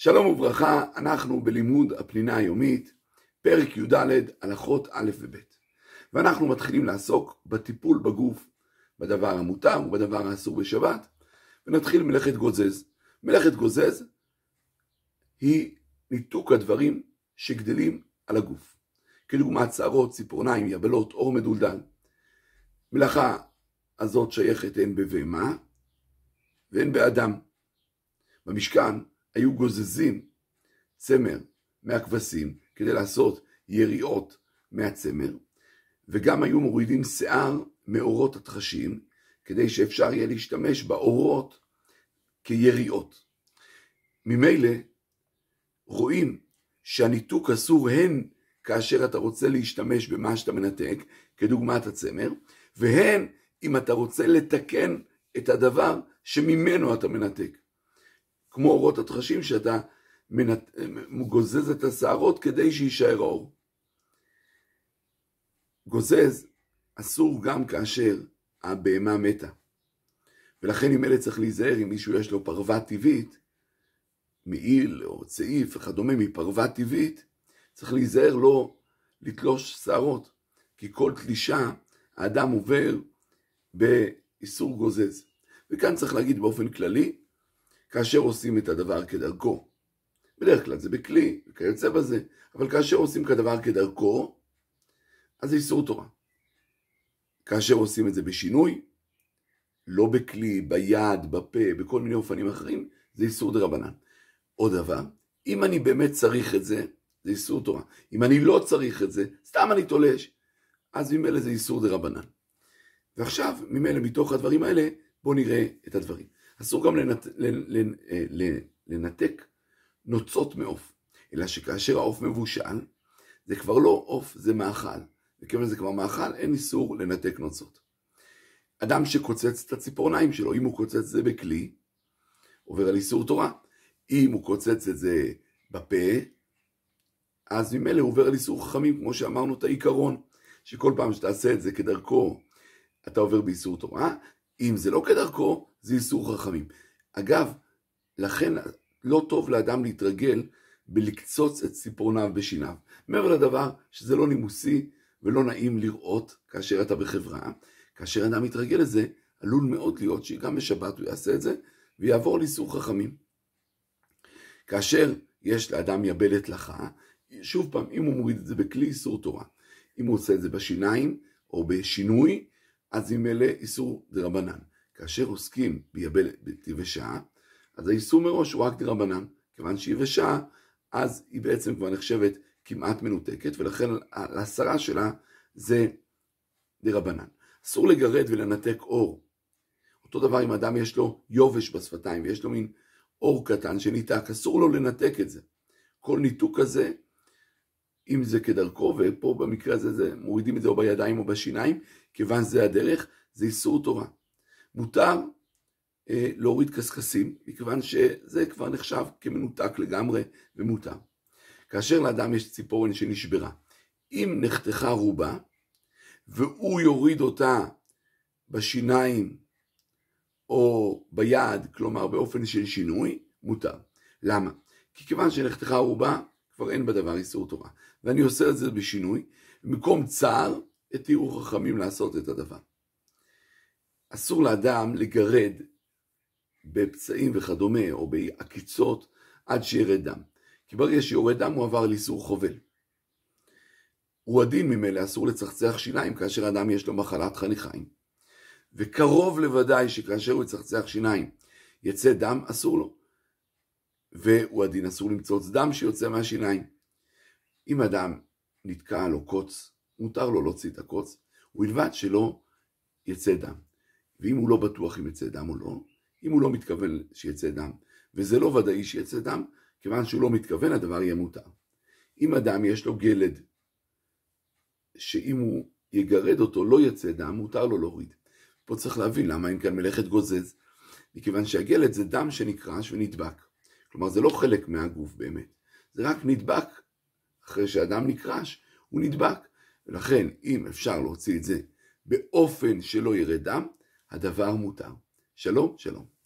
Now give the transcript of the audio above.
שלום וברכה, אנחנו בלימוד הפנינה היומית, פרק י"ד, הלכות א' וב'. ואנחנו מתחילים לעסוק בטיפול בגוף, בדבר המותר ובדבר האסור בשבת, ונתחיל מלאכת גוזז. מלאכת גוזז היא ניתוק הדברים שגדלים על הגוף, כדוגמת שערות, ציפורניים, יבלות, עור מדולדל. מלאכה הזאת שייכת הן בבהמה והן באדם. במשכן היו גוזזים צמר מהכבשים כדי לעשות יריעות מהצמר, וגם היו מורידים שיער מאורות התחשים, כדי שאפשר יהיה להשתמש באורות כיריעות. ממילא רואים שהניתוק אסור הן כאשר אתה רוצה להשתמש במה שאתה מנתק, כדוגמת הצמר, והן אם אתה רוצה לתקן את הדבר שממנו אתה מנתק. כמו אורות התחשים שאתה מנת... גוזז את השערות כדי שיישאר האור. גוזז אסור גם כאשר הבהמה מתה. ולכן אם אלה צריך להיזהר אם מישהו יש לו פרווה טבעית, מעיל או צעיף וכדומה מפרווה טבעית, צריך להיזהר לא לתלוש שערות, כי כל תלישה האדם עובר באיסור גוזז. וכאן צריך להגיד באופן כללי, כאשר עושים את הדבר כדרכו. בדרך כלל זה בכלי, וכיוצא בזה, אבל כאשר עושים כדבר כדרכו, אז זה איסור תורה. כאשר עושים את זה בשינוי, לא בכלי, ביד, בפה, בכל מיני אופנים אחרים, זה איסור דה רבנן. עוד דבר, אם אני באמת צריך את זה, זה איסור תורה. אם אני לא צריך את זה, סתם אני תולש, אז ממילא זה איסור דה רבנן. ועכשיו, ממילא מתוך הדברים האלה, בואו נראה את הדברים. אסור גם לנת... אה, לנתק נוצות מעוף, אלא שכאשר העוף מבושל, זה כבר לא עוף, זה מאכל. וכיוון שזה כבר מאכל, אין איסור לנתק נוצות. אדם שקוצץ את הציפורניים שלו, אם הוא קוצץ את זה בכלי, עובר על איסור תורה. אם הוא קוצץ את זה בפה, אז ממילא הוא עובר על איסור חכמים, כמו שאמרנו את העיקרון, שכל פעם שתעשה את זה כדרכו, אתה עובר באיסור תורה, אם זה לא כדרכו, זה איסור חכמים. אגב, לכן לא טוב לאדם להתרגל בלקצוץ את ציפורניו בשיניו. מעבר לדבר שזה לא נימוסי ולא נעים לראות כאשר אתה בחברה, כאשר אדם מתרגל לזה, עלול מאוד להיות שגם בשבת הוא יעשה את זה ויעבור לאיסור חכמים. כאשר יש לאדם יבלת לחה, שוב פעם, אם הוא מוריד את זה בכלי איסור תורה, אם הוא עושה את זה בשיניים או בשינוי, אז ממילא איסור דרבנן. כאשר עוסקים ביבלת יבשה, אז האיסור מראש הוא רק דרבנן. כיוון שהיא יבשה, אז היא בעצם כבר נחשבת כמעט מנותקת, ולכן ההסרה שלה זה דרבנן. אסור לגרד ולנתק אור. אותו דבר אם אדם יש לו יובש בשפתיים ויש לו מין אור קטן שניתק, אסור לו לנתק את זה. כל ניתוק כזה, אם זה כדרכו, ופה במקרה הזה זה, מורידים את זה או בידיים או בשיניים, כיוון זה הדרך, זה איסור תורה. מותר אה, להוריד קשקשים, מכיוון שזה כבר נחשב כמנותק לגמרי ומותר. כאשר לאדם יש ציפורן שנשברה, אם נחתכה רובה, והוא יוריד אותה בשיניים או ביד, כלומר באופן של שינוי, מותר. למה? כי כיוון שנחתכה רובה, כבר אין בדבר איסור תורה. ואני עושה את זה בשינוי, במקום צער, התירו חכמים לעשות את הדבר. אסור לאדם לגרד בפצעים וכדומה, או בעקיצות, עד שירד דם. כי ברגע שיורד דם הוא עבר על איסור חובל. הוא הדין ממילא, אסור לצחצח שיניים כאשר אדם יש לו מחלת חניכיים. וקרוב לוודאי שכאשר הוא יצחצח שיניים יצא דם, אסור לו. והוא הדין, אסור למצוץ דם שיוצא מהשיניים. אם אדם נתקע לו קוץ, מותר לו להוציא את הקוץ, ובלבד שלא יצא דם. ואם הוא לא בטוח אם יצא דם או לא, אם הוא לא מתכוון שיצא דם, וזה לא ודאי שיצא דם, כיוון שהוא לא מתכוון, הדבר יהיה מותר. אם אדם יש לו גלד, שאם הוא יגרד אותו לא יצא דם, מותר לו להוריד. פה צריך להבין למה אין כאן מלאכת גוזז. מכיוון שהגלד זה דם שנקרש ונדבק. כלומר, זה לא חלק מהגוף באמת. זה רק נדבק. אחרי שאדם נקרש, הוא נדבק. ולכן, אם אפשר להוציא את זה באופן שלא ירד דם, הדבר מותר. שלום, שלום.